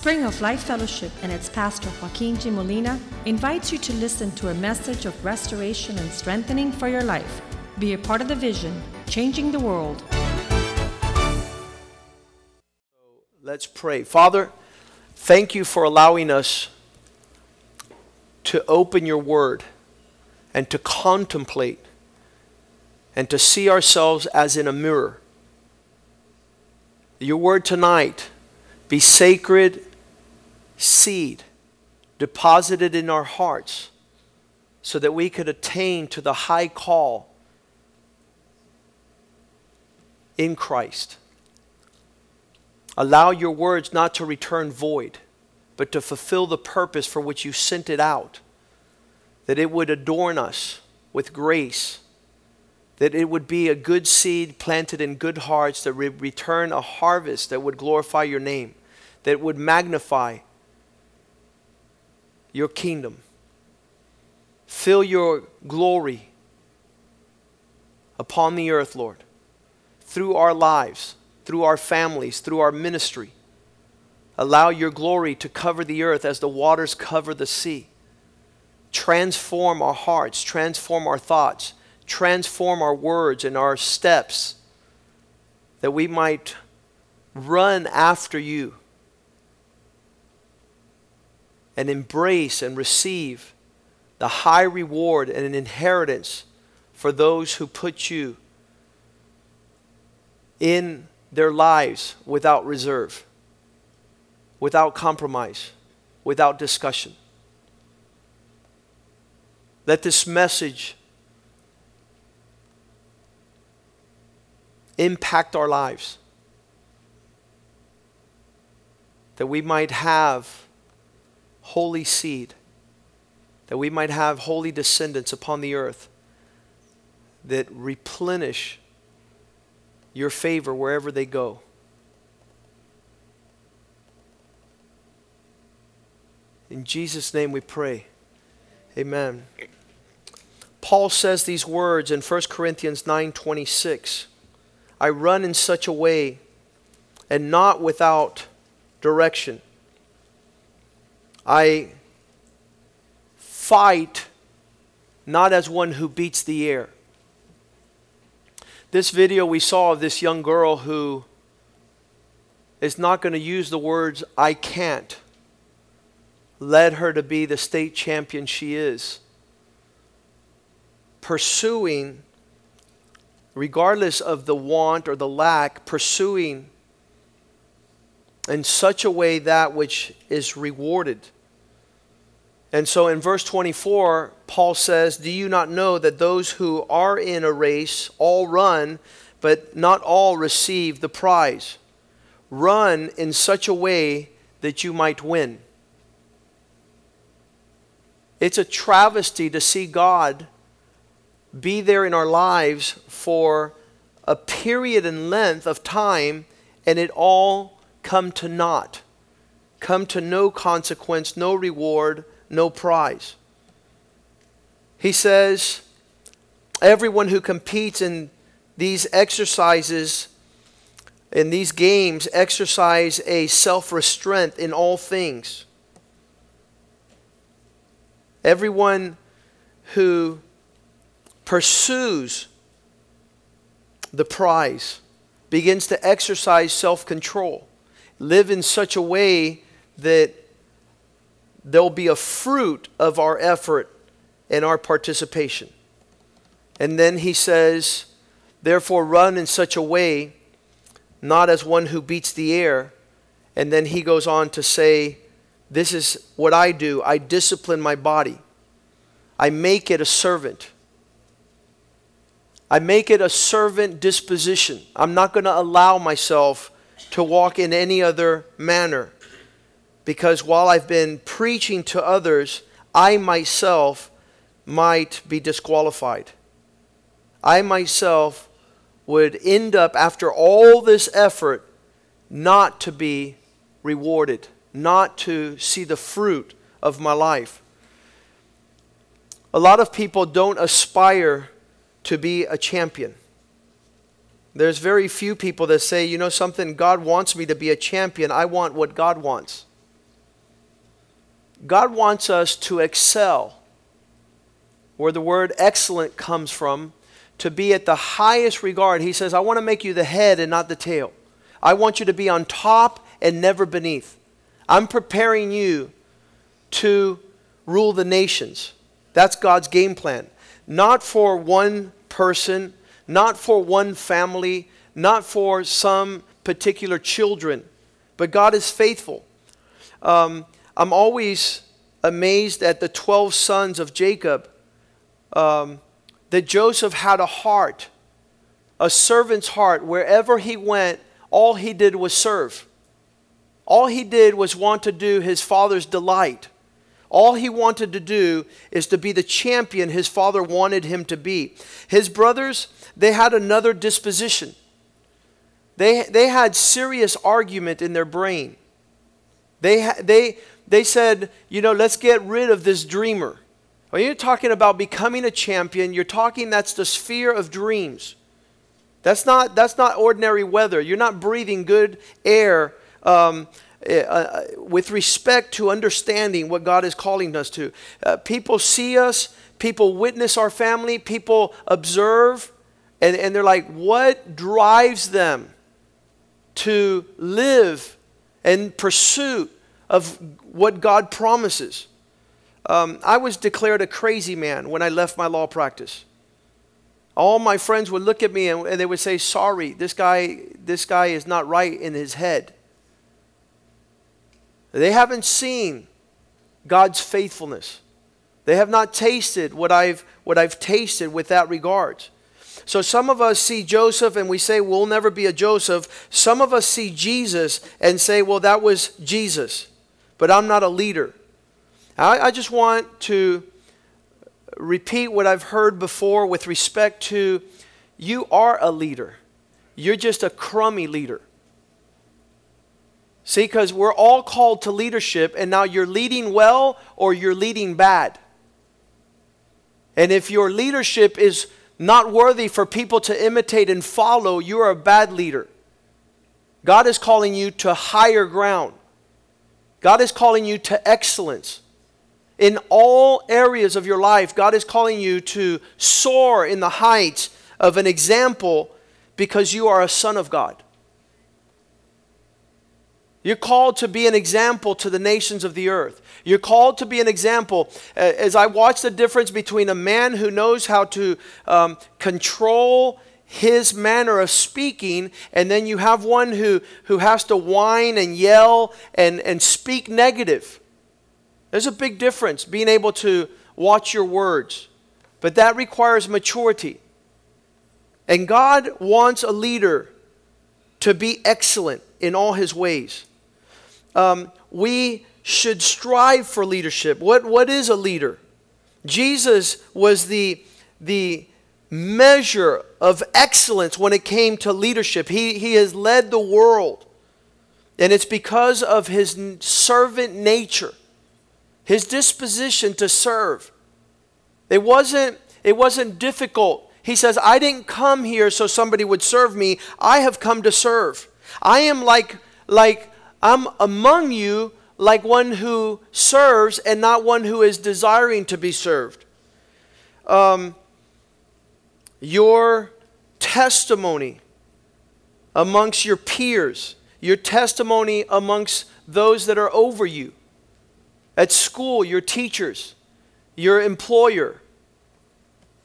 Spring of Life Fellowship and its pastor Joaquin G. Molina invites you to listen to a message of restoration and strengthening for your life. Be a part of the vision, changing the world. Let's pray. Father, thank you for allowing us to open your word and to contemplate and to see ourselves as in a mirror. Your word tonight be sacred seed deposited in our hearts so that we could attain to the high call in Christ. Allow your words not to return void, but to fulfill the purpose for which you sent it out. That it would adorn us with grace, that it would be a good seed planted in good hearts that would return a harvest that would glorify your name, that would magnify your kingdom. Fill your glory upon the earth, Lord, through our lives, through our families, through our ministry. Allow your glory to cover the earth as the waters cover the sea. Transform our hearts, transform our thoughts, transform our words and our steps that we might run after you and embrace and receive the high reward and an inheritance for those who put you in their lives without reserve, without compromise, without discussion. Let this message impact our lives. That we might have holy seed, that we might have holy descendants upon the earth that replenish your favor wherever they go. In Jesus' name we pray. Amen. Paul says these words in 1 Corinthians 9:26. I run in such a way and not without direction. I fight not as one who beats the air. This video we saw of this young girl who is not going to use the words, I can't, led her to be the state champion she is. Pursuing, regardless of the want or the lack, pursuing in such a way that which is rewarded. And so in verse 24, Paul says, Do you not know that those who are in a race all run, but not all receive the prize? Run in such a way that you might win. It's a travesty to see God be there in our lives for a period and length of time and it all come to naught, come to no consequence, no reward no prize. He says, everyone who competes in these exercises, in these games, exercise a self restraint in all things. Everyone who pursues the prize begins to exercise self control, live in such a way that there'll be a fruit of our effort and our participation. And then he says, Therefore, run in such a way, not as one who beats the air. And then he goes on to say, This is what I do I discipline my body, I make it a servant. I make it a servant disposition. I'm not going to allow myself to walk in any other manner because while I've been preaching to others, I myself might be disqualified. I myself would end up, after all this effort, not to be rewarded, not to see the fruit of my life. A lot of people don't aspire to be a champion. There's very few people that say, you know something, God wants me to be a champion. I want what God wants. God wants us to excel, where the word excellent comes from, to be at the highest regard. He says, I want to make you the head and not the tail. I want you to be on top and never beneath. I'm preparing you to rule the nations. That's God's game plan. Not for one person, not for one family, not for some particular children, but God is faithful. Um, I'm always amazed at the 12 sons of Jacob um, that Joseph had a heart, a servant's heart. Wherever he went, all he did was serve. All he did was want to do his father's delight. All he wanted to do is to be the champion his father wanted him to be. His brothers, they had another disposition. They, they had serious argument in their brain. They, they, they said, you know, let's get rid of this dreamer. When you're talking about becoming a champion, you're talking that's the sphere of dreams. That's not, that's not ordinary weather. You're not breathing good air um, uh, uh, with respect to understanding what God is calling us to. Uh, people see us, people witness our family, people observe, and, and they're like, what drives them to live in pursuit of what God promises? Um, I was declared a crazy man when I left my law practice. All my friends would look at me and, and they would say, Sorry, this guy, this guy is not right in his head. They haven't seen God's faithfulness. They have not tasted what I've, what I've tasted with that regard. So some of us see Joseph and we say, we'll never be a Joseph. Some of us see Jesus and say, well, that was Jesus, but I'm not a leader. I, I just want to repeat what I've heard before with respect to you are a leader. You're just a crummy leader. See, because we're all called to leadership, and now you're leading well or you're leading bad. And if your leadership is not worthy for people to imitate and follow, you are a bad leader. God is calling you to higher ground. God is calling you to excellence. In all areas of your life, God is calling you to soar in the heights of an example because you are a son of God. You're called to be an example to the nations of the earth. You're called to be an example. As I watch the difference between a man who knows how to um, control his manner of speaking, and then you have one who, who has to whine and yell and, and speak negative. There's a big difference being able to watch your words, but that requires maturity. And God wants a leader to be excellent in all his ways um, we should strive for leadership. What, what is a leader? Jesus was the, the measure of excellence when it came to leadership. He, he has led the world. And it's because of his servant nature, his disposition to serve. It wasn't, it wasn't difficult. He says, I didn't come here so somebody would serve me. I have come to serve. I am like, like I'm among you like one who serves and not one who is desiring to be served. Um, your testimony amongst your peers, your testimony amongst those that are over you, at school, your teachers, your employer,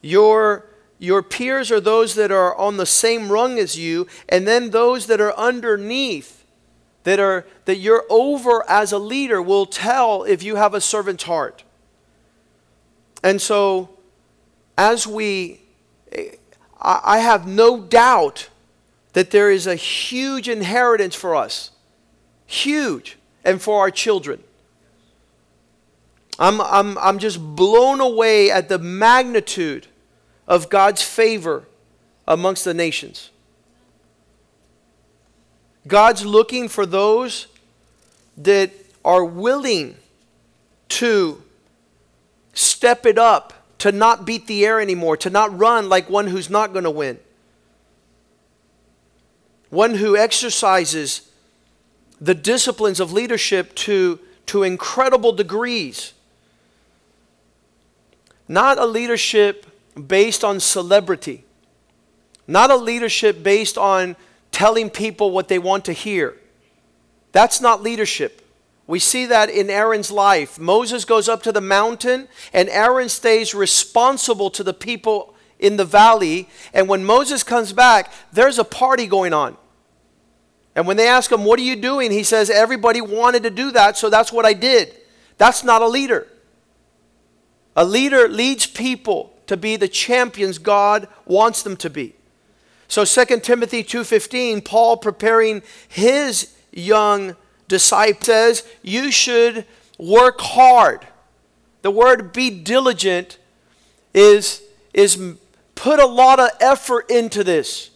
your your peers are those that are on the same rung as you, and then those that are underneath that are that you're over as a leader will tell if you have a servant's heart. And so as we I have no doubt that there is a huge inheritance for us. Huge. And for our children. I'm, I'm, I'm just blown away at the magnitude of God's favor amongst the nations. God's looking for those that are willing to step it up, to not beat the air anymore, to not run like one who's not going to win. One who exercises the disciplines of leadership to, to incredible degrees. Not a leadership based on celebrity, not a leadership based on telling people what they want to hear. That's not leadership. We see that in Aaron's life. Moses goes up to the mountain, and Aaron stays responsible to the people in the valley. And when Moses comes back, there's a party going on. And when they ask him, What are you doing? He says, Everybody wanted to do that, so that's what I did. That's not a leader. A leader leads people to be the champions God wants them to be. So 2 Timothy 2:15, Paul preparing his young disciple says, "You should work hard." The word be diligent is is put a lot of effort into this.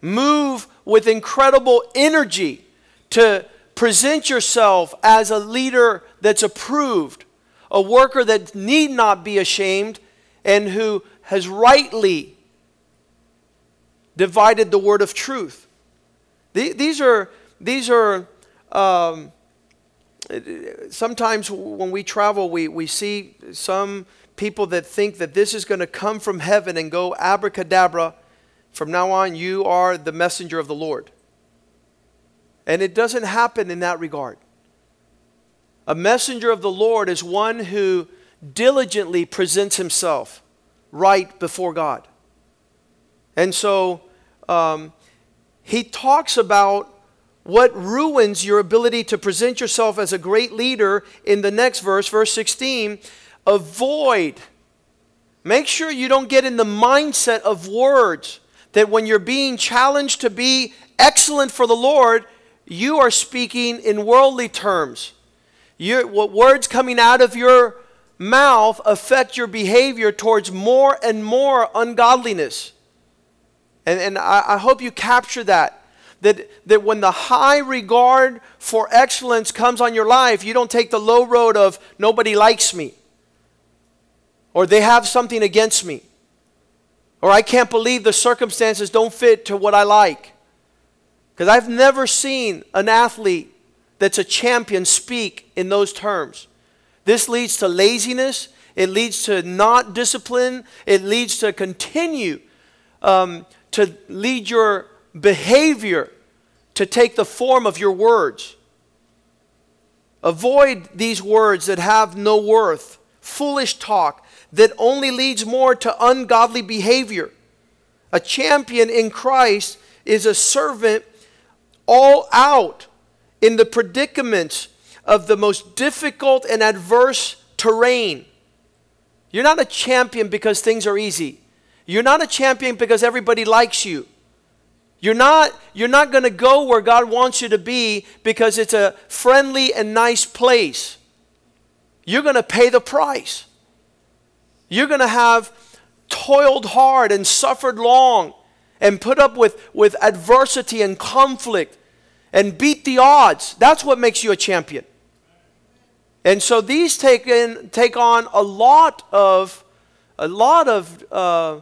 Move with incredible energy to present yourself as a leader that's approved, a worker that need not be ashamed, and who has rightly divided the word of truth. These are, these are um, sometimes when we travel, we, we see some people that think that this is going to come from heaven and go abracadabra from now on, you are the messenger of the Lord. And it doesn't happen in that regard. A messenger of the Lord is one who diligently presents himself right before God. And so um, he talks about what ruins your ability to present yourself as a great leader in the next verse, verse 16. Avoid. Make sure you don't get in the mindset of words that when you're being challenged to be excellent for the Lord, you are speaking in worldly terms. You're, what words coming out of your mouth affect your behavior towards more and more ungodliness. And, and I, I hope you capture that. That, that when the high regard for excellence comes on your life, you don't take the low road of nobody likes me or they have something against me. Or I can't believe the circumstances don't fit to what I like. Because I've never seen an athlete that's a champion speak in those terms. This leads to laziness, it leads to not discipline, it leads to continue um, to lead your behavior to take the form of your words. Avoid these words that have no worth, foolish talk, that only leads more to ungodly behavior. A champion in Christ is a servant all out in the predicaments of the most difficult and adverse terrain. You're not a champion because things are easy. You're not a champion because everybody likes you. You're not, you're not going to go where God wants you to be because it's a friendly and nice place. You're going to pay the price. You're going to have toiled hard and suffered long and put up with, with adversity and conflict and beat the odds. That's what makes you a champion. And so these take, in, take on a lot of, a lot of uh,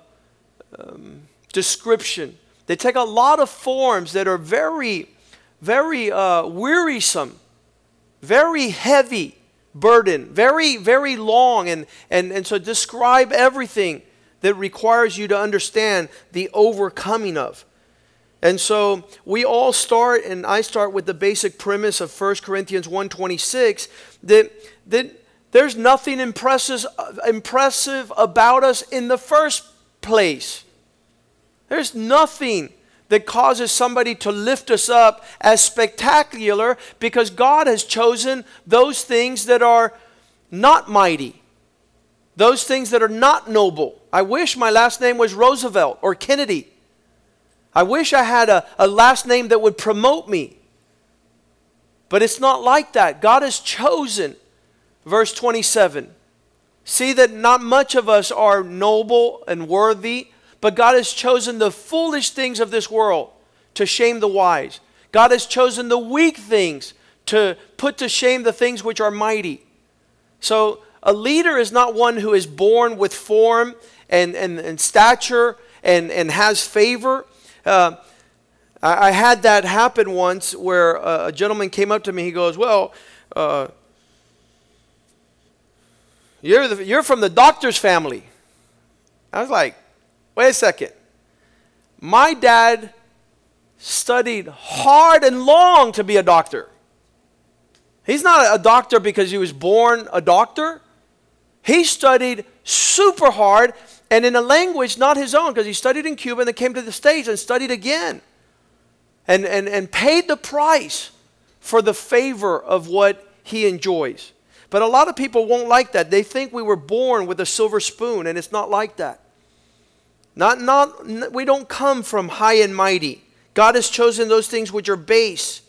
um, description. They take a lot of forms that are very, very uh, wearisome, very heavy burden, very, very long. And, and, and so describe everything that requires you to understand the overcoming of. And so we all start, and I start with the basic premise of 1 Corinthians 1.26, that, that there's nothing impressive, impressive about us in the first place. There's nothing that causes somebody to lift us up as spectacular because God has chosen those things that are not mighty, those things that are not noble. I wish my last name was Roosevelt or Kennedy. I wish I had a, a last name that would promote me. But it's not like that. God has chosen, verse 27. See that not much of us are noble and worthy but God has chosen the foolish things of this world to shame the wise. God has chosen the weak things to put to shame the things which are mighty. So a leader is not one who is born with form and, and, and stature and, and has favor. Uh, I, I, had that happen once where a, a, gentleman came up to me. He goes, Well, uh, you're, the, you're from the doctor's family. I was like, wait a second. My dad studied hard and long to be a doctor. He's not a doctor because he was born a doctor. He studied super hard and in a language not his own because he studied in Cuba and then came to the States and studied again and, and, and paid the price for the favor of what he enjoys. But a lot of people won't like that. They think we were born with a silver spoon, and it's not like that. Not, not, we don't come from high and mighty. God has chosen those things which are base.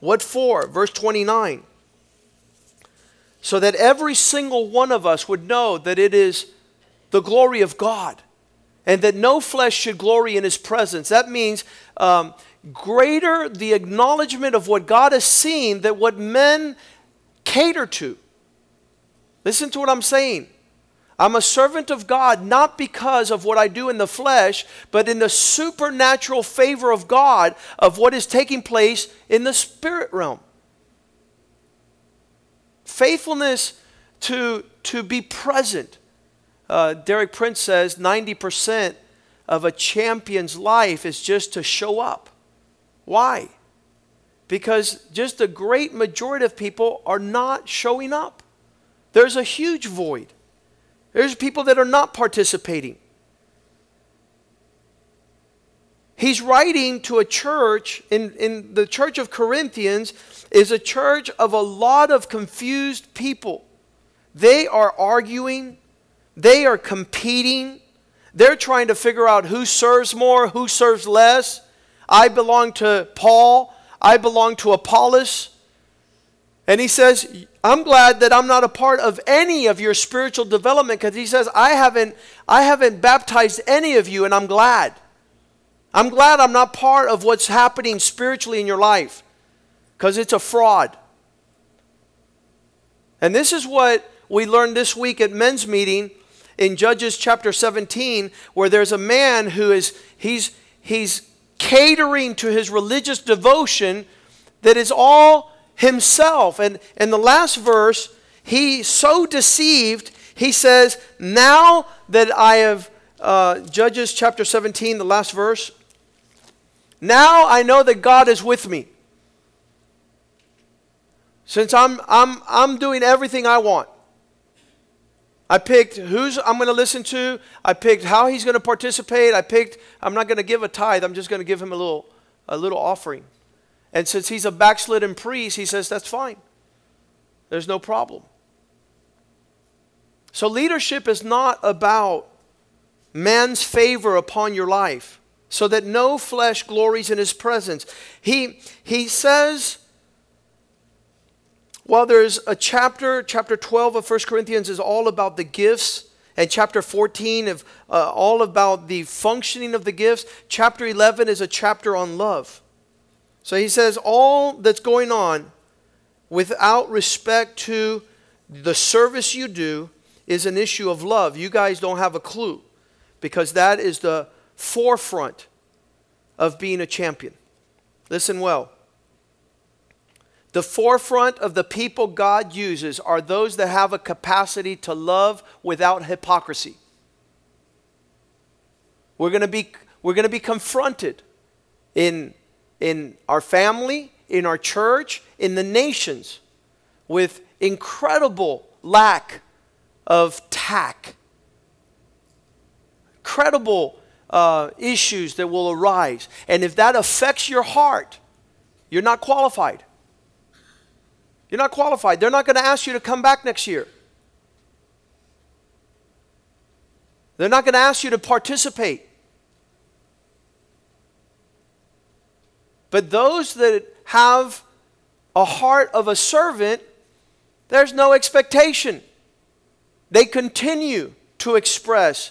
What for? Verse 29. So that every single one of us would know that it is the glory of God and that no flesh should glory in his presence. That means um, greater the acknowledgement of what God has seen than what men cater to. Listen to what I'm saying. I'm a servant of God not because of what I do in the flesh, but in the supernatural favor of God of what is taking place in the spirit realm. Faithfulness to, to be present. Uh, Derek Prince says 90% of a champion's life is just to show up. Why? Because just a great majority of people are not showing up. There's a huge void. There's people that are not participating. He's writing to a church, in, in the church of Corinthians, is a church of a lot of confused people. They are arguing, they are competing, they're trying to figure out who serves more, who serves less. I belong to Paul, I belong to Apollos. And he says, I'm glad that I'm not a part of any of your spiritual development because he says, I haven't, I haven't baptized any of you, and I'm glad. I'm glad I'm not part of what's happening spiritually in your life because it's a fraud. And this is what we learned this week at men's meeting in Judges chapter 17, where there's a man who is, he's, he's catering to his religious devotion that is all himself. And in the last verse, he so deceived, he says, Now that I have, uh, Judges chapter 17, the last verse, now I know that God is with me. Since I'm, I'm, I'm doing everything I want. I picked who's I'm going to listen to. I picked how he's going to participate. I picked I'm not going to give a tithe. I'm just going to give him a little a little offering. And since he's a backslidden priest, he says that's fine. There's no problem. So leadership is not about man's favor upon your life so that no flesh glories in his presence. He he says well, there's a chapter, chapter 12 of 1 Corinthians is all about the gifts, and chapter 14 of uh, all about the functioning of the gifts. Chapter 11 is a chapter on love. So he says all that's going on without respect to the service you do is an issue of love. You guys don't have a clue because that is the forefront of being a champion. Listen well. The forefront of the people God uses are those that have a capacity to love without hypocrisy. We're going to be, we're going to be confronted in, in our family, in our church, in the nations with incredible lack of tact, incredible uh, issues that will arise. And if that affects your heart, you're not qualified. You're not qualified. They're not going to ask you to come back next year. They're not going to ask you to participate. But those that have a heart of a servant, there's no expectation. They continue to express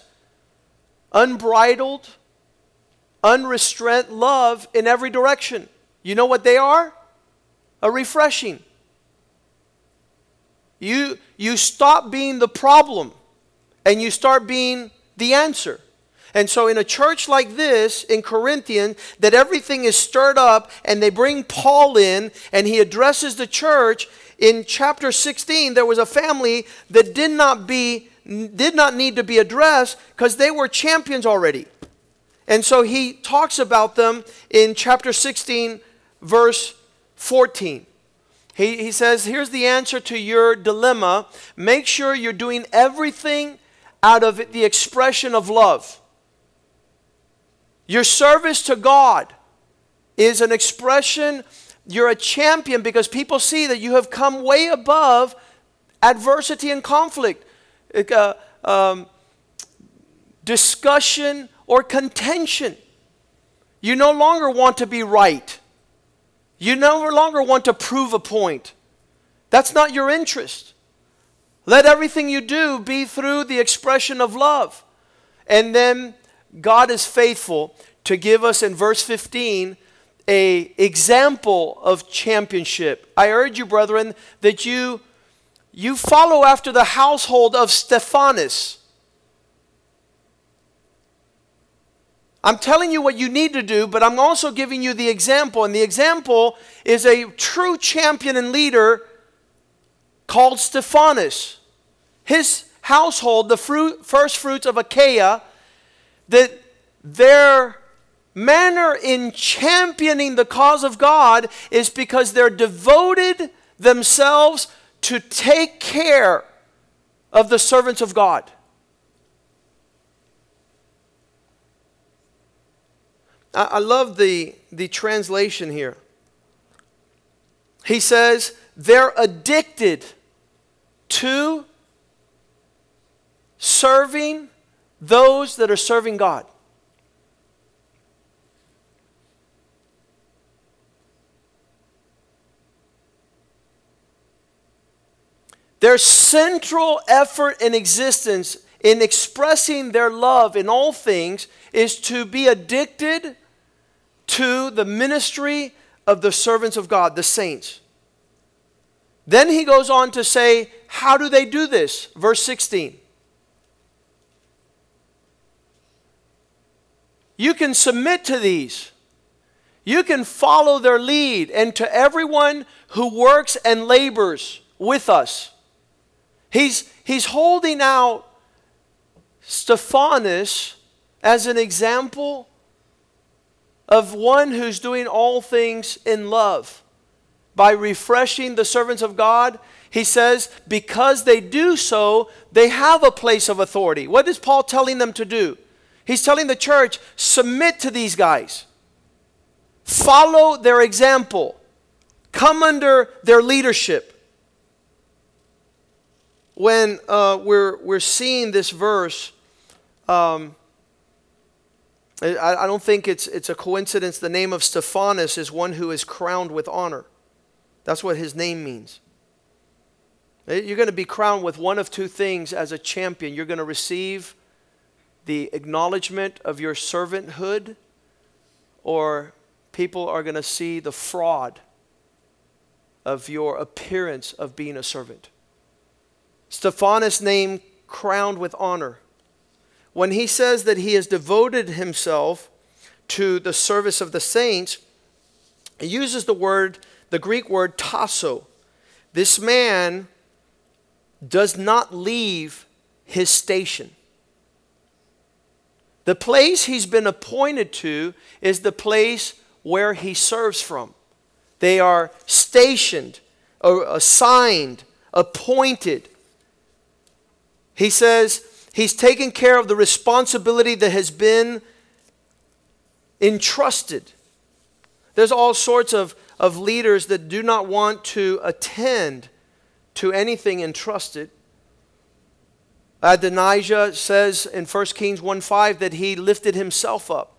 unbridled, unrestrained love in every direction. You know what they are? A refreshing. You, you stop being the problem and you start being the answer. And so, in a church like this in Corinthian, that everything is stirred up and they bring Paul in and he addresses the church, in chapter 16, there was a family that did not be did not need to be addressed because they were champions already. And so he talks about them in chapter 16, verse 14. He, he says, Here's the answer to your dilemma. Make sure you're doing everything out of the expression of love. Your service to God is an expression, you're a champion because people see that you have come way above adversity and conflict, uh, um, discussion or contention. You no longer want to be right. You no longer want to prove a point. That's not your interest. Let everything you do be through the expression of love. And then God is faithful to give us in verse 15 a example of championship. I urge you brethren that you you follow after the household of Stephanus. I'm telling you what you need to do, but I'm also giving you the example. And the example is a true champion and leader called Stephanus. His household, the fruit, first fruits of Achaia, that their manner in championing the cause of God is because they're devoted themselves to take care of the servants of God. I, love the, the translation here. He says, they're addicted to serving those that are serving God. Their central effort in existence in expressing their love in all things is to be addicted to the ministry of the servants of God, the saints. Then he goes on to say, How do they do this? Verse 16. You can submit to these. You can follow their lead and to everyone who works and labors with us. He's, he's holding out Stephanus as an example of one who's doing all things in love. By refreshing the servants of God, he says, because they do so, they have a place of authority. What is Paul telling them to do? He's telling the church, submit to these guys, follow their example, come under their leadership when uh, we're, we're seeing this verse, um, I, I don't think it's, it's a coincidence. The name of Stephanus is one who is crowned with honor. That's what his name means. Eh, you're going to be crowned with one of two things as a champion. You're going to receive the acknowledgement of your servanthood, or people are going to see the fraud of your appearance of being a servant. Stephanus' name crowned with honor. When he says that he has devoted himself to the service of the saints, he uses the word, the Greek word tasso. This man does not leave his station. The place he's been appointed to is the place where he serves from. They are stationed, assigned, appointed he says he's taken care of the responsibility that has been entrusted. There's all sorts of, of leaders that do not want to attend to anything entrusted. Adonijah says in 1 Kings 1 5 that he lifted himself up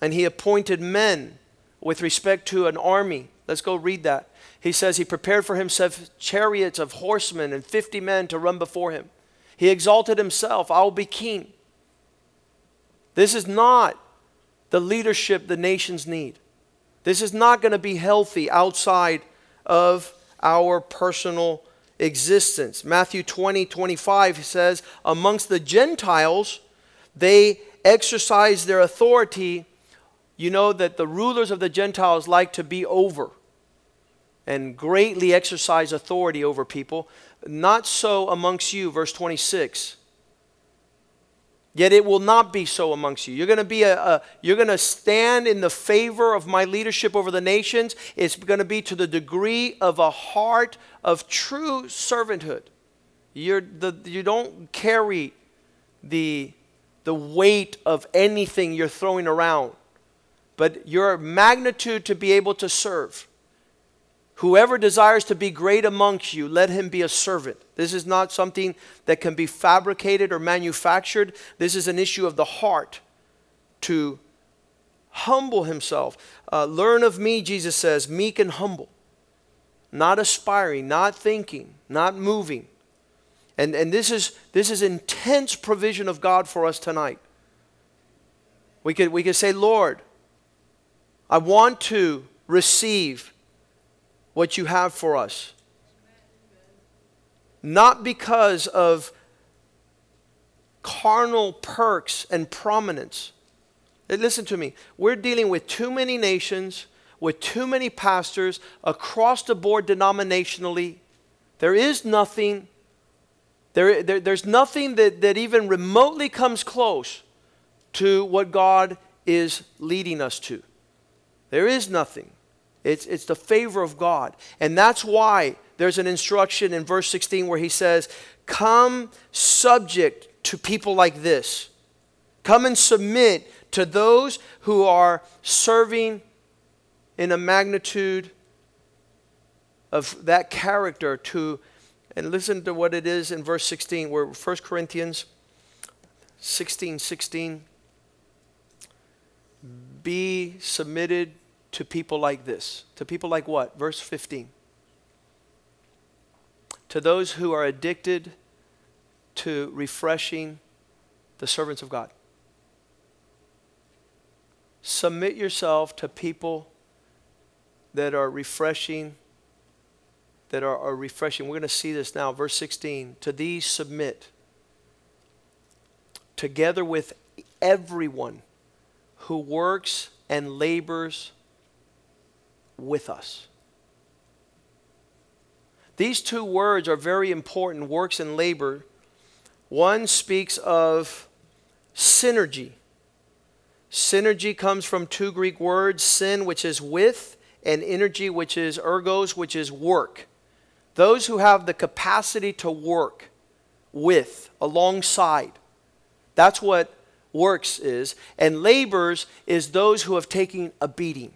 and he appointed men with respect to an army. Let's go read that. He says he prepared for himself chariots of horsemen and 50 men to run before him. He exalted himself. I will be king. This is not the leadership the nations need. This is not going to be healthy outside of our personal existence. Matthew 20, 25 says, Amongst the Gentiles, they exercise their authority. You know that the rulers of the Gentiles like to be over. and greatly exercise authority over people. Not so amongst you, verse 26. Yet it will not be so amongst you. You're going to be a, a you're going to stand in the favor of my leadership over the nations. It's going to be to the degree of a heart of true servanthood. You're the, you don't carry the, the weight of anything you're throwing around, but your magnitude to be able to serve. Whoever desires to be great amongst you, let him be a servant. This is not something that can be fabricated or manufactured. This is an issue of the heart to humble himself. Uh, Learn of me, Jesus says, meek and humble, not aspiring, not thinking, not moving. And, and this, is, this is intense provision of God for us tonight. We could, we could say, Lord, I want to receive what you have for us. Not because of carnal perks and prominence. Listen to me. We're dealing with too many nations, with too many pastors across the board denominationally. There is nothing, there, there, there's nothing that, that even remotely comes close to what God is leading us to. There is nothing. It's, it's the favor of God. And that's why there's an instruction in verse 16 where he says, Come subject to people like this. Come and submit to those who are serving in a magnitude of that character to and listen to what it is in verse 16 where 1 corinthians 16 16 be submitted to people like this. To people like what? Verse 15. To those who are addicted to refreshing the servants of God. Submit yourself to people that are refreshing, that are, are refreshing. We're going to see this now. Verse 16. To these submit, together with everyone who works and labors with us. These two words are very important works and labor. One speaks of synergy. Synergy comes from two Greek words sin, which is with, and energy, which is ergos, which is work. Those who have the capacity to work with, alongside. That's what works is. And labors is those who have taken a beating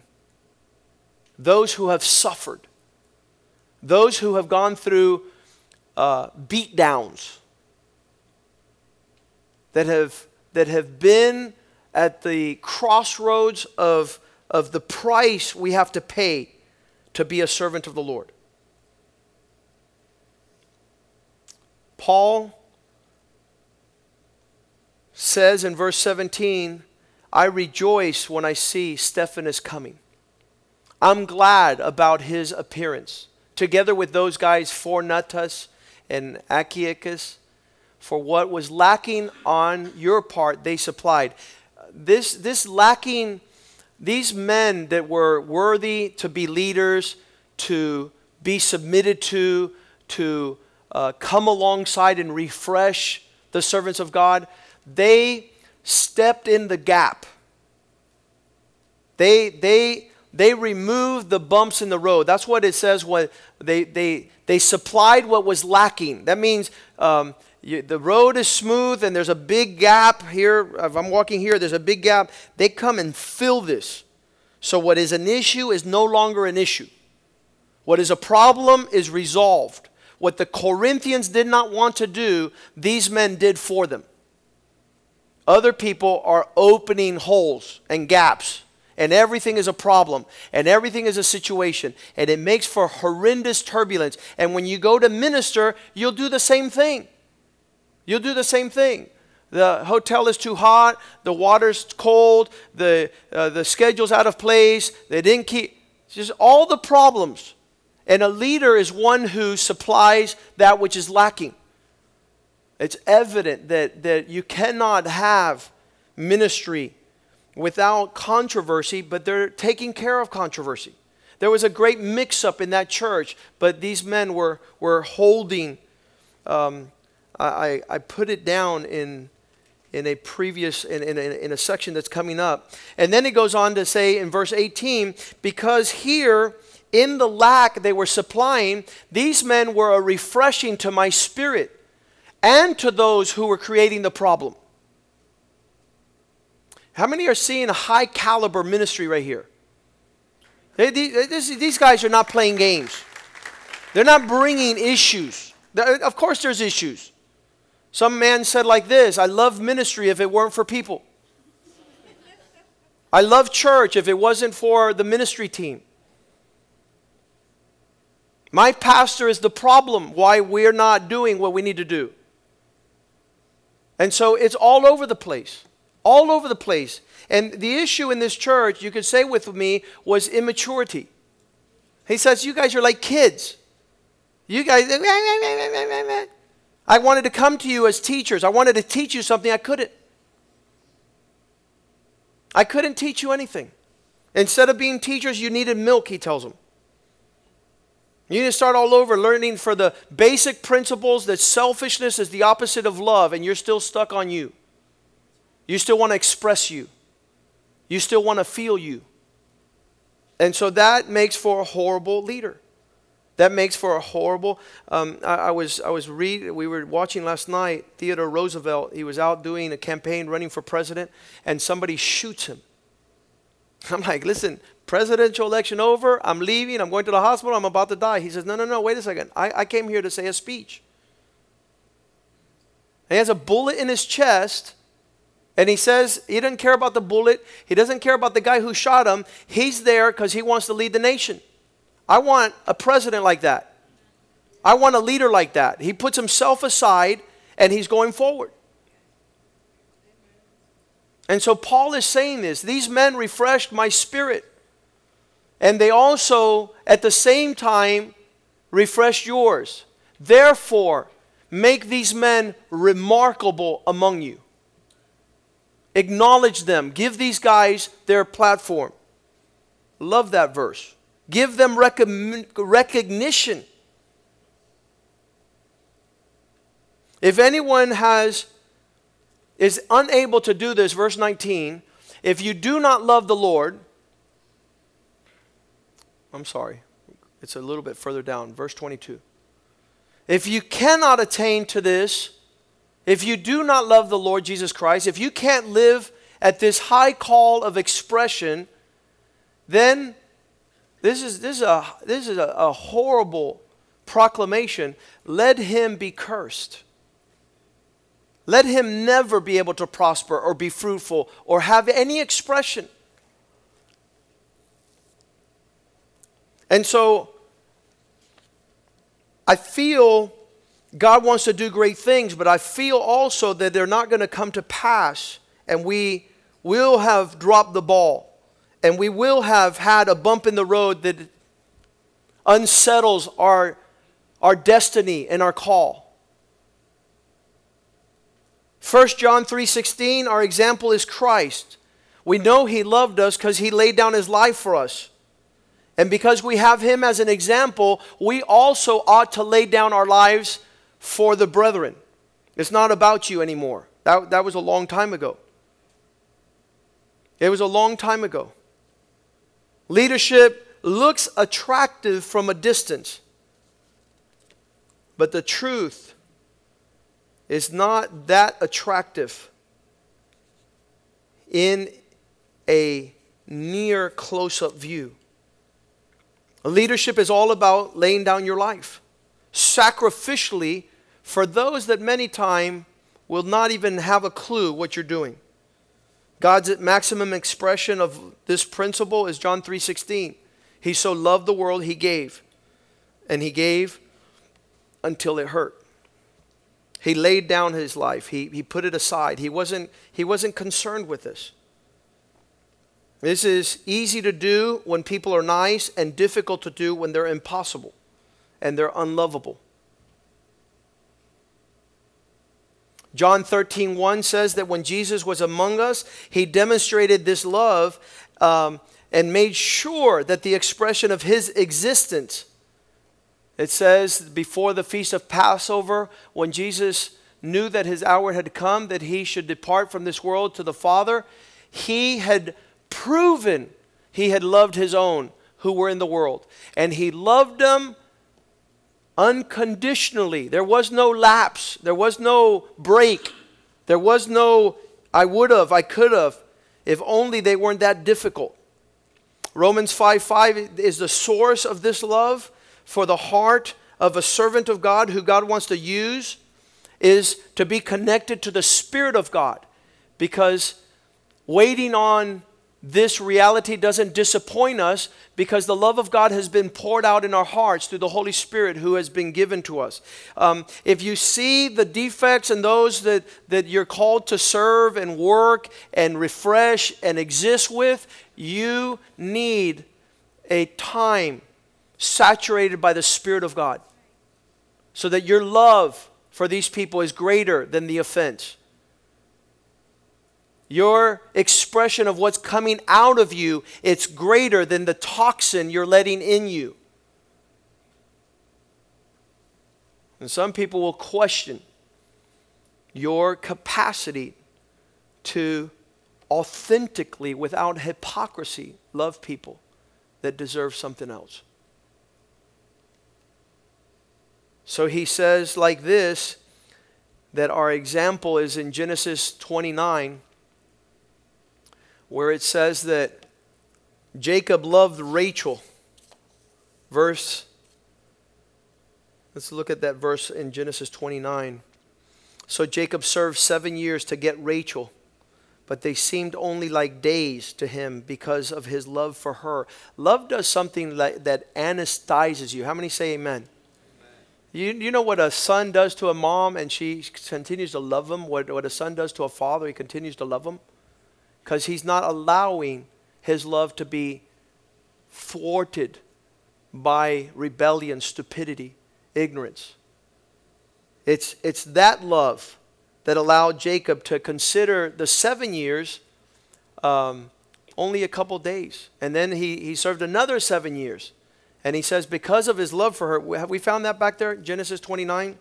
those who have suffered, those who have gone through uh, beat downs, that have, that have been at the crossroads of, of the price we have to pay to be a servant of the Lord. Paul says in verse 17, I rejoice when I see Stephanus coming. I'm glad about his appearance, together with those guys, Fortunatus and Achaicus, for what was lacking on your part, they supplied. This, this lacking, these men that were worthy to be leaders, to be submitted to, to uh, come alongside and refresh the servants of God, they stepped in the gap. They, they they removed the bumps in the road. That's what it says What they, they, they supplied what was lacking. That means um, you, the road is smooth and there's a big gap here. If I'm walking here, there's a big gap. They come and fill this. So what is an issue is no longer an issue. What is a problem is resolved. What the Corinthians did not want to do, these men did for them. Other people are opening holes and gaps and everything is a problem and everything is a situation and it makes for horrendous turbulence. And when you go to minister, you'll do the same thing. You'll do the same thing. The hotel is too hot, the water's cold, the, uh, the schedule's out of place, they didn't keep, just all the problems. And a leader is one who supplies that which is lacking. It's evident that, that you cannot have ministry without controversy, but they're taking care of controversy. There was a great mix up in that church, but these men were, were holding. Um, I, I put it down in, in a previous, in, in, in a section that's coming up. And then it goes on to say in verse 18, because here in the lack they were supplying, these men were a refreshing to my spirit and to those who were creating the problem. How many are seeing a high caliber ministry right here? They, these, these guys are not playing games. They're not bringing issues. Uh, of course, there's issues. Some man said like this I love ministry if it weren't for people. I love church if it wasn't for the ministry team. My pastor is the problem why we're not doing what we need to do. And so it's all over the place. All over the place. And the issue in this church, you could say with me, was immaturity. He says, You guys are like kids. You guys, I wanted to come to you as teachers. I wanted to teach you something I couldn't. I couldn't teach you anything. Instead of being teachers, you needed milk, he tells them. You need to start all over learning for the basic principles that selfishness is the opposite of love, and you're still stuck on you. You still want to express you. You still want to feel you. And so that makes for a horrible leader. That makes for a horrible. Um, I, I, was I was read. We were watching last night. Theodore Roosevelt. He was out doing a campaign, running for president, and somebody shoots him. I'm like, listen, presidential election over. I'm leaving. I'm going to the hospital. I'm about to die. He says, no, no, no. Wait a second. I, I came here to say a speech. And he has a bullet in his chest and he says he doesn't care about the bullet. He doesn't care about the guy who shot him. He's there because he wants to lead the nation. I want a president like that. I want a leader like that. He puts himself aside and he's going forward. And so Paul is saying this these men refreshed my spirit. And they also, at the same time, refreshed yours. Therefore, make these men remarkable among you. Acknowledge them. Give these guys their platform. Love that verse. Give them recognition. If anyone has is unable to do this, verse 19, if you do not love the Lord, I'm sorry, it's a little bit further down, verse 22. If you cannot attain to this, if you do not love the Lord Jesus Christ, if you can't live at this high call of expression, then this is, this is, a, this is a, a horrible proclamation. Let him be cursed. Let him never be able to prosper or be fruitful or have any expression. And so I feel God wants to do great things, but I feel also that they're not going to come to pass, and we will have dropped the ball, and we will have had a bump in the road that unsettles our, our destiny and our call. 1 John 3:16 our example is Christ. We know he loved us cuz he laid down his life for us. And because we have him as an example, we also ought to lay down our lives for the brethren. It's not about you anymore. That, that was a long time ago. It was a long time ago. Leadership looks attractive from a distance, but the truth is not that attractive in a near close up view. Leadership is all about laying down your life sacrificially for those that many time will not even have a clue what you're doing. God's maximum expression of this principle is John 3:16. He so loved the world he gave. And he gave until it hurt. He laid down his life. He, he put it aside. He wasn't, he wasn't concerned with this. This is easy to do when people are nice and difficult to do when they're impossible and they're unlovable. John 13, 1 says that when Jesus was among us, he demonstrated this love um, and made sure that the expression of his existence it says before the feast of Passover, when Jesus knew that his hour had come, that he should depart from this world to the Father, he had proven he had loved his own who were in the world. And he loved them unconditionally. There was no lapse, there was no break, there was no, I would have, I could have, if only they weren't that difficult. Romans 5 5 is the source of this love for the heart of a servant of God who God wants to use is to be connected to the Spirit of God because waiting on this reality doesn't disappoint us because the love of God has been poured out in our hearts through the Holy Spirit who has been given to us. Um, if you see the defects and those that, that you're called to serve and work and refresh and exist with, you need a time saturated by the Spirit of God. So that your love for these people is greater than the offense. Your expression of what's coming out of you, it's greater than the toxin you're letting in you. And some people will question your capacity to authentically, without hypocrisy, love people that deserve something else. So he says, like this, that our example is in Genesis 29, where it says that Jacob loved Rachel. Verse, let's look at that verse in Genesis 29. So Jacob served seven years to get Rachel, but they seemed only like days to him because of his love for her. Love does something like, that anesthetizes you. How many say amen? You, you know what a son does to a mom and she continues to love him? What, what a son does to a father, he continues to love him? Because he's not allowing his love to be thwarted by rebellion, stupidity, ignorance. It's, it's that love that allowed Jacob to consider the seven years um, only a couple days. And then he, he served another seven years. And he says, because of his love for her, have we found that back there? Genesis 29?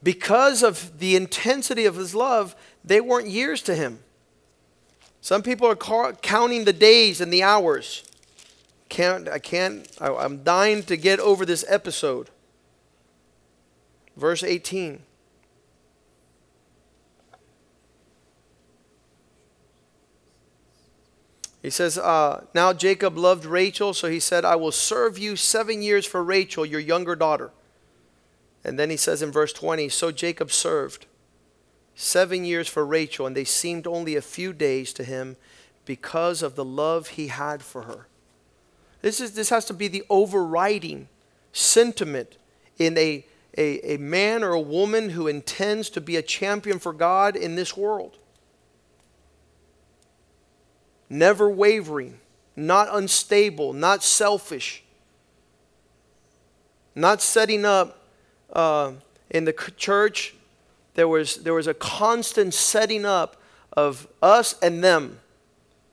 Because of the intensity of his love, they weren't years to him. Some people are ca- counting the days and the hours. Can't, I can't, I, I'm dying to get over this episode. Verse 18. He says, uh, Now Jacob loved Rachel, so he said, I will serve you seven years for Rachel, your younger daughter. And then he says in verse 20, So Jacob served seven years for Rachel, and they seemed only a few days to him because of the love he had for her. This, is, this has to be the overriding sentiment in a, a, a man or a woman who intends to be a champion for God in this world never wavering, not unstable, not selfish, not setting up uh, in the church. There was, there was a constant setting up of us and them,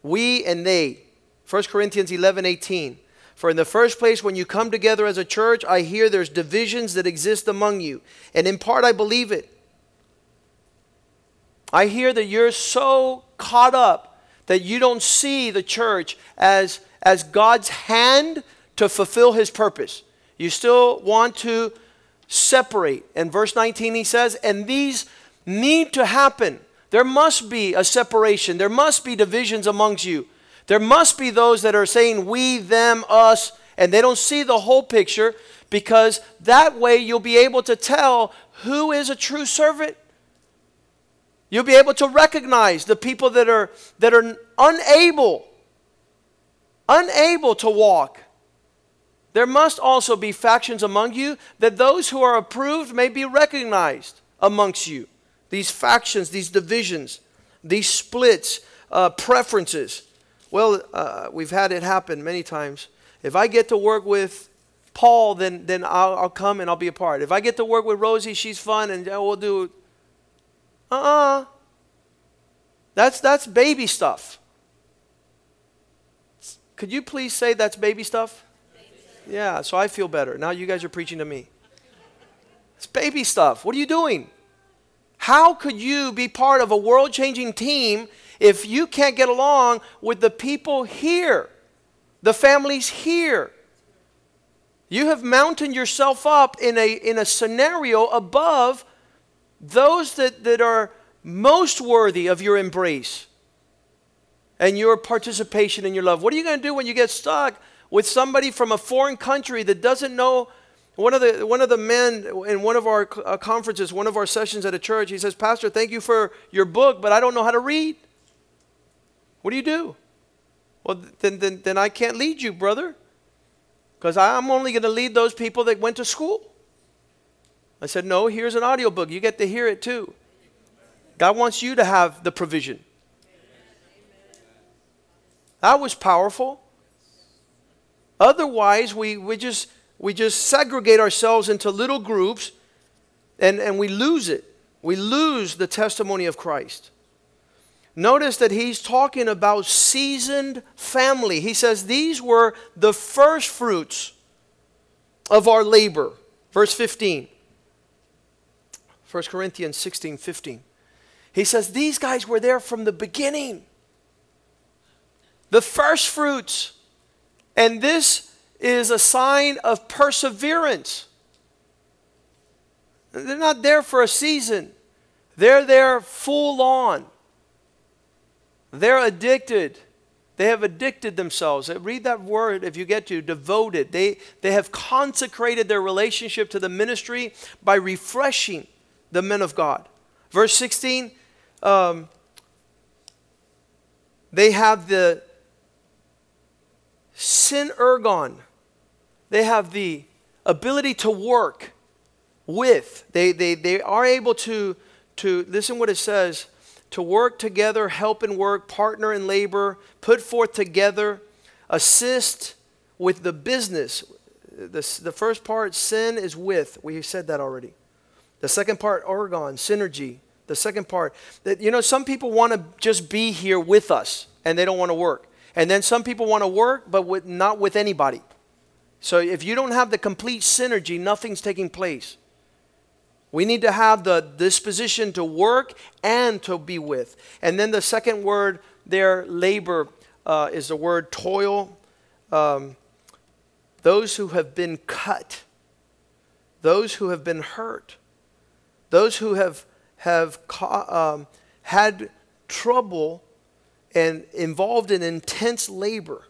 we and they. 1 Corinthians 11 18. For in the first place, when you come together as a church, I hear there's divisions that exist among you. And in part, I believe it. I hear that you're so caught up that you don't see the church as, as God's hand to fulfill his purpose. You still want to separate. In verse 19, he says, and these need to happen. There must be a separation, there must be divisions amongst you. There must be those that are saying we, them, us, and they don't see the whole picture because that way you'll be able to tell who is a true servant You'll be able to recognize the people that are, that are unable, unable to walk. There must also be factions among you that those who are approved may be recognized amongst you. These factions, these divisions, these splits, uh, preferences. Well, uh, we've had it happen many times. If I get to work with Paul, then, then I'll, I'll come and I'll be a part. If I get to work with Rosie, she's fun and we'll do uh-uh. That's that's baby stuff. Could you please say that's baby stuff? Yeah, so I feel better. Now you guys are preaching to me. It's baby stuff. What are you doing? How could you be part of a world changing team if you can't get along with the people here, the families here? You have mounted yourself up in a, in a scenario above those that, that are most worthy of your embrace and your participation in your love. What are you going to do when you get stuck with somebody from a foreign country that doesn't know? One of the one of the men in one of our uh, conferences, one of our sessions at a church, he says, "Pastor, thank you for your book, but I don't know how to read." What do you do? Well, then then, then I can't lead you, brother, because I'm only going to lead those people that went to school. I said, "No, here's an audiobook. You get to hear it too." God wants you to have the provision. That was powerful. Otherwise, we, we, just, we just segregate ourselves into little groups and, and we lose it. We lose the testimony of Christ. Notice that he's talking about seasoned family. He says these were the first fruits of our labor. Verse 15. 1 Corinthians 16 15. He says these guys were there from the beginning the first fruits. And this is a sign of perseverance. They're not there for a season, they're there full on. They're addicted. They have addicted themselves. Read that word if you get to devoted. They, they have consecrated their relationship to the ministry by refreshing the men of God. Verse 16, um, they have the synergon. They have the ability to work with. They, they, they are able to, to, listen what it says, to work together, help in work, partner in labor, put forth together, assist with the business. The, the first part, sin, is with. We said that already. The second part, orgon, synergy. The second part, that you know, some people want to just be here with us and they don't want to work. And then some people want to work, but with, not with anybody. So if you don't have the complete synergy, nothing's taking place. We need to have the disposition to work and to be with. And then the second word there, labor, uh, is the word toil. Um, those who have been cut, those who have been hurt, those who have, have um, had trouble and involved in intense labor.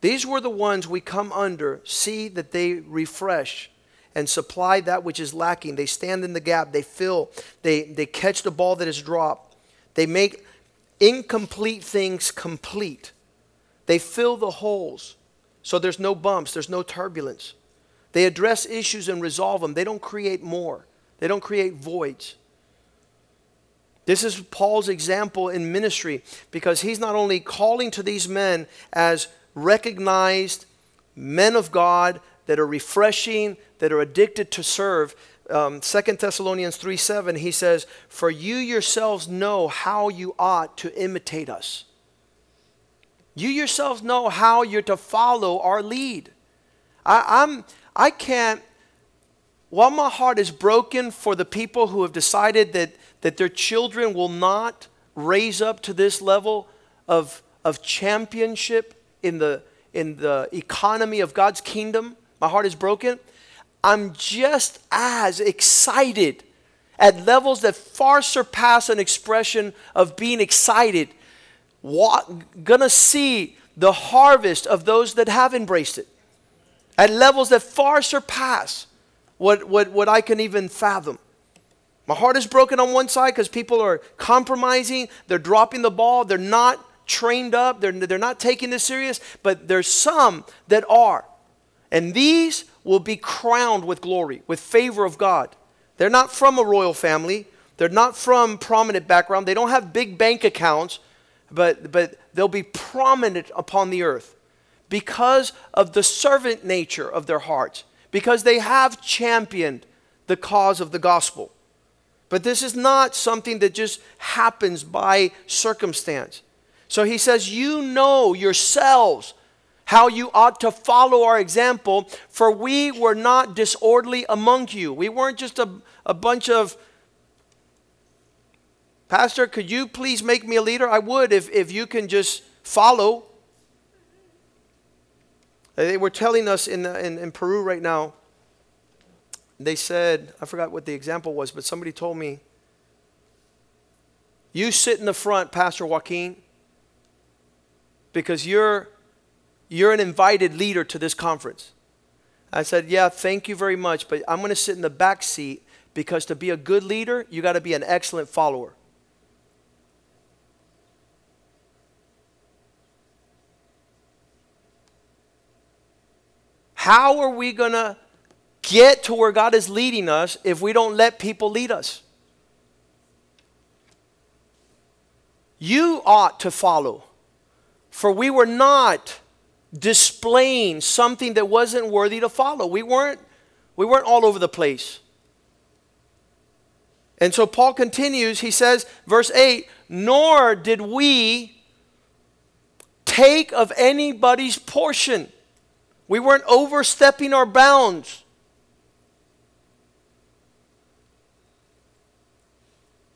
These were the ones we come under, see that they refresh and supply that which is lacking. They stand in the gap, they fill, they, they catch the ball that is dropped, they make incomplete things complete. They fill the holes so there's no bumps, there's no turbulence. They address issues and resolve them. They don't create more, they don't create voids. This is Paul's example in ministry because he's not only calling to these men as recognized men of God that are refreshing, that are addicted to serve. Um, 2 Thessalonians 3 7, he says, For you yourselves know how you ought to imitate us. You yourselves know how you're to follow our lead. I, I'm, I can't, while my heart is broken for the people who have decided that that their children will not raise up to this level of, of championship in the, in the economy of God's kingdom. My heart is broken. I'm just as excited at levels that far surpass an expression of being excited. What, gonna see the harvest of those that have embraced it at levels that far surpass what, what, what I can even fathom. My heart is broken on one side because people are compromising, they're dropping the ball, they're not trained up, they're, they're not taking this serious, but there's some that are. And these will be crowned with glory, with favor of God. They're not from a royal family, they're not from prominent background, they don't have big bank accounts, but, but they'll be prominent upon the earth because of the servant nature of their hearts, because they have championed the cause of the gospel. But this is not something that just happens by circumstance. So he says, You know yourselves how you ought to follow our example, for we were not disorderly among you. We weren't just a, a bunch of, Pastor, could you please make me a leader? I would if, if you can just follow. Uh, they were telling us in, uh, in, in Peru right now, they said, I forgot what the example was, but somebody told me, You sit in the front, Pastor Joaquin, because you're you're an invited leader to this conference. I said, Yeah, thank you very much, but I'm going to sit in the back seat because to be a good leader, you got to be an excellent follower. How are we going to get to where God is leading us if we don't let people lead us? You ought to follow, for we were not displaying something that wasn't worthy to follow. We weren't, we weren't all over the place. And so Paul continues, he says, verse 8, nor did we take of anybody's portion. We weren't overstepping our bounds.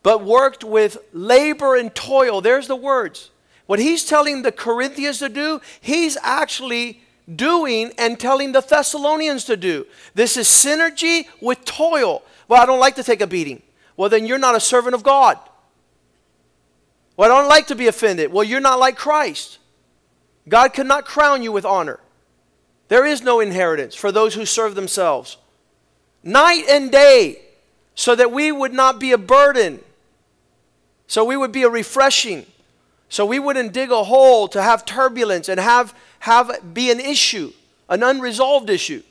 But worked with labor and toil. There's the words. What he's telling the Corinthians to do, he's actually doing and telling the Thessalonians to do. This is synergy with toil. Well, I don't like to take a beating. Well, then you're not a servant of God. Well, I don't like to be offended. Well, you're not like Christ. God cannot crown you with honor. There is no inheritance for those who serve themselves. Night and day, so that we would not be a burden, so we would be a refreshing. So we wouldn't dig a hole to have turbulence and have, have be an issue, an unresolved issue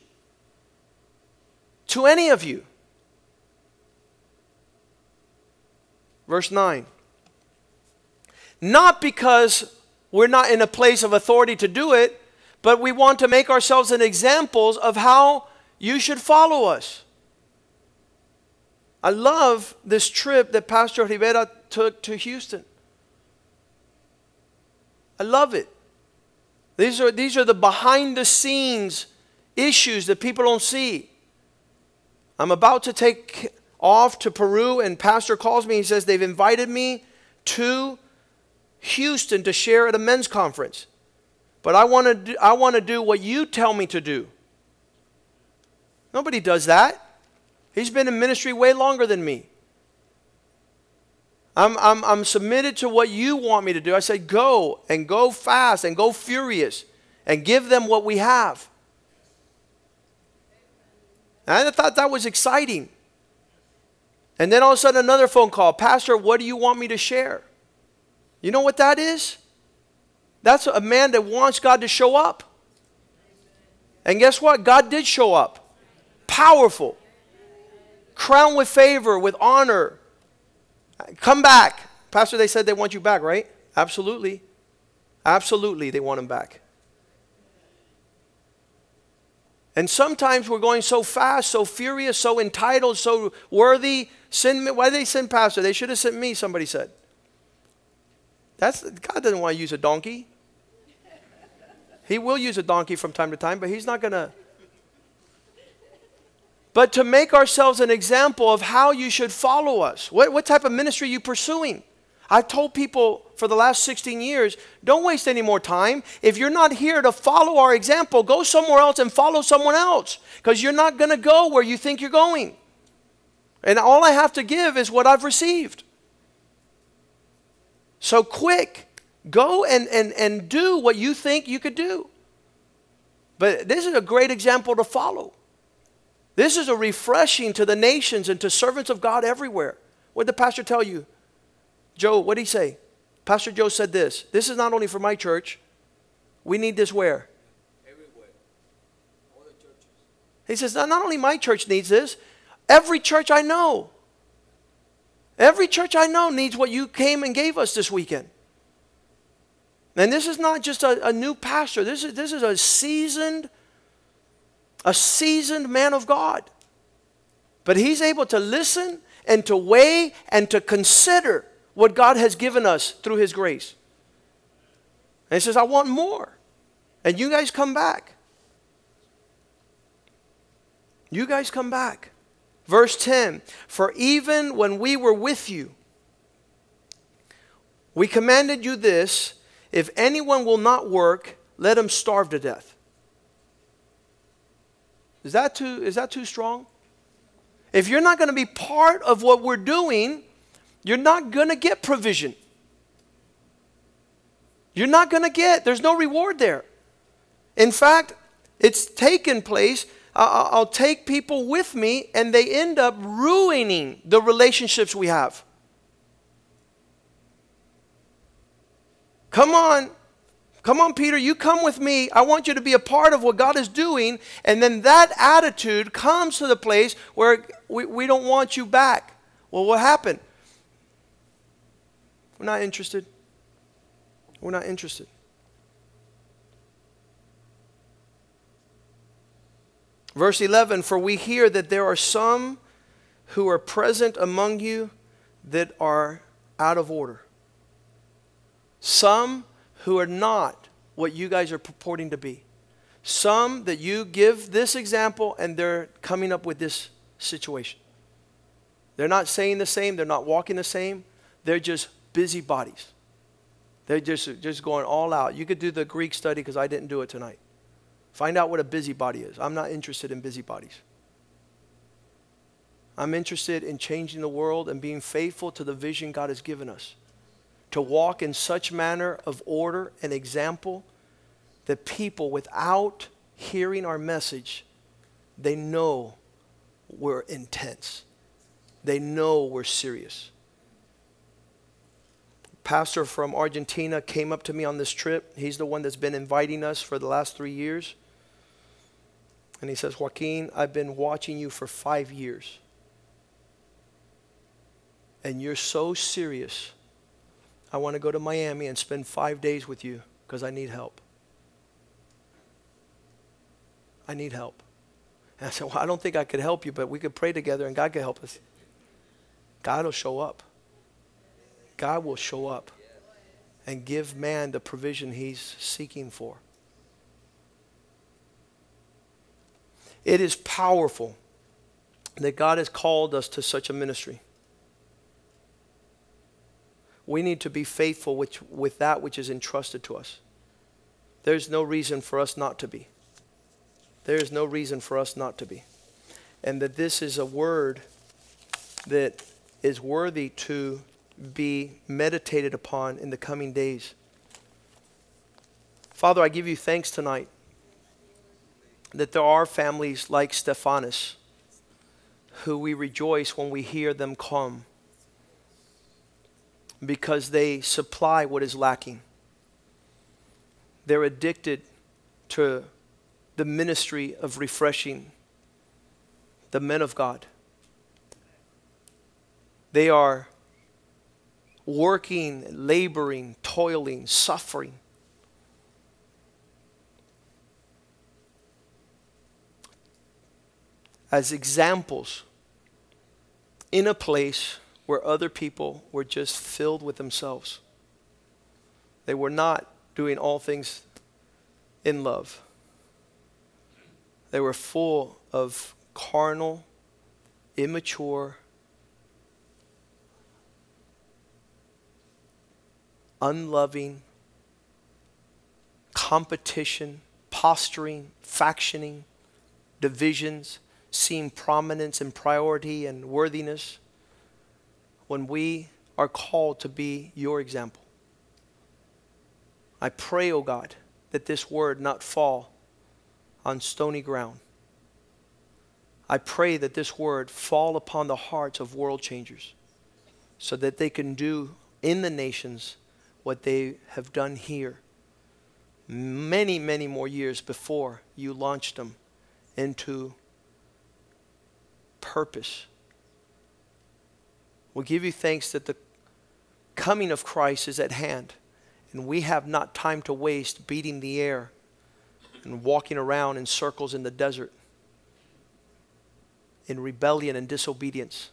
to any of you. Verse 9. Not because we're not in a place of authority to do it, but we want to make ourselves an examples of how you should follow us. I love this trip that Pastor Rivera took to Houston. I love it. These are, these are the behind the scenes issues that people don't see. I'm about to take off to Peru, and Pastor calls me. He says they've invited me to Houston to share at a men's conference. But I want to do, I want to do what you tell me to do. Nobody does that. He's been in ministry way longer than me. I'm, I'm, I'm submitted to what you want me to do. I said, go and go fast and go furious and give them what we have. And I thought that was exciting. And then all of a sudden, another phone call Pastor, what do you want me to share? You know what that is? That's a man that wants God to show up. And guess what? God did show up. Powerful. Crowned with favor, with honor, Come back. Pastor, they said they want you back, right? Absolutely. Absolutely, they want him back. And sometimes we're going so fast, so furious, so entitled, so worthy. Send me. Why did they send Pastor? They should have sent me, somebody said. That's, God doesn't want to use a donkey. He will use a donkey from time to time, but he's not going to but to make ourselves an example of how you should follow us. What, what type of ministry are you pursuing? I've told people for the last 16 years don't waste any more time. If you're not here to follow our example, go somewhere else and follow someone else because you're not going to go where you think you're going. And all I have to give is what I've received. So quick, go and, and, and do what you think you could do. But this is a great example to follow. This is a refreshing to the nations and to servants of God everywhere. What did the pastor tell you? Joe, what did he say? Pastor Joe said this. This is not only for my church. We need this where? Everywhere. All the churches. He says, not, not only my church needs this, every church I know. Every church I know needs what you came and gave us this weekend. And this is not just a, a new pastor, this is, this is a seasoned a seasoned man of God. But he's able to listen and to weigh and to consider what God has given us through his grace. And he says, I want more. And you guys come back. You guys come back. Verse 10 For even when we were with you, we commanded you this if anyone will not work, let him starve to death. Is that too, is that too strong? If you're not going to be part of what we're doing, you're not going to get provision. You're not going to get, there's no reward there. In fact, it's taken place. I'll take people with me, and they end up ruining the relationships we have. Come on. Come on, Peter, you come with me. I want you to be a part of what God is doing. And then that attitude comes to the place where we, we don't want you back. Well, what happened? We're not interested. We're not interested. Verse 11 For we hear that there are some who are present among you that are out of order. Some who are not what you guys are purporting to be. Some that you give this example and they're coming up with this situation. They're not saying the same, they're not walking the same, they're just busybodies. They're just, just going all out. You could do the Greek study because I didn't do it tonight. Find out what a busybody is. I'm not interested in busybodies. I'm interested in changing the world and being faithful to the vision God has given us. To walk in such manner of order and example that people, without hearing our message, they know we're intense. They know we're serious. Pastor from Argentina came up to me on this trip. He's the one that's been inviting us for the last three years. And he says, Joaquin, I've been watching you for five years. And you're so serious. I want to go to Miami and spend five days with you because I need help. I need help. And I said, Well, I don't think I could help you, but we could pray together and God could help us. God will show up. God will show up and give man the provision he's seeking for. It is powerful that God has called us to such a ministry. We need to be faithful with, with that which is entrusted to us. There's no reason for us not to be. There is no reason for us not to be. And that this is a word that is worthy to be meditated upon in the coming days. Father, I give you thanks tonight that there are families like Stephanas who we rejoice when we hear them come because they supply what is lacking. They're addicted to the ministry of refreshing the men of God. They are working, laboring, toiling, suffering as examples in a place where other people were just filled with themselves. They were not doing all things in love. They were full of carnal, immature, unloving, competition, posturing, factioning, divisions, seeing prominence and priority and worthiness when we are called to be your example. I pray, O oh God, that this word not fall on stony ground. I pray that this word fall upon the hearts of world changers so that they can do in the nations what they have done here many, many more years before you launched them into purpose. We give you thanks that the coming of Christ is at hand, and we have not time to waste beating the air and walking around in circles in the desert in rebellion and disobedience,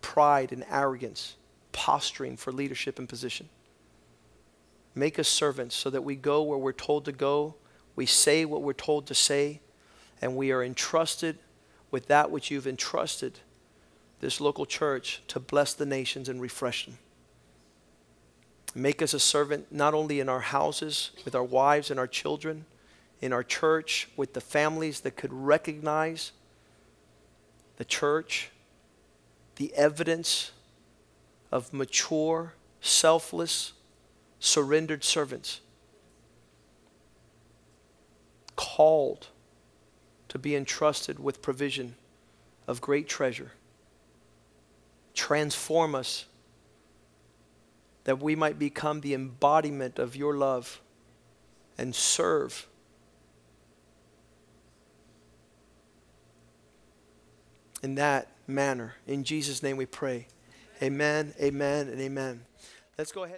pride and arrogance, posturing for leadership and position. Make us servants so that we go where we're told to go, we say what we're told to say, and we are entrusted with that which you've entrusted this local church to bless the nations and refresh them. Make us a servant not only in our houses, with our wives and our children, in our church, with the families that could recognize the church, the evidence of mature, selfless, surrendered servants, called to be entrusted with provision of great treasure. Transform us that we might become the embodiment of your love and serve. In that manner. In Jesus' name we pray. Amen, amen, and amen. Let's go ahead.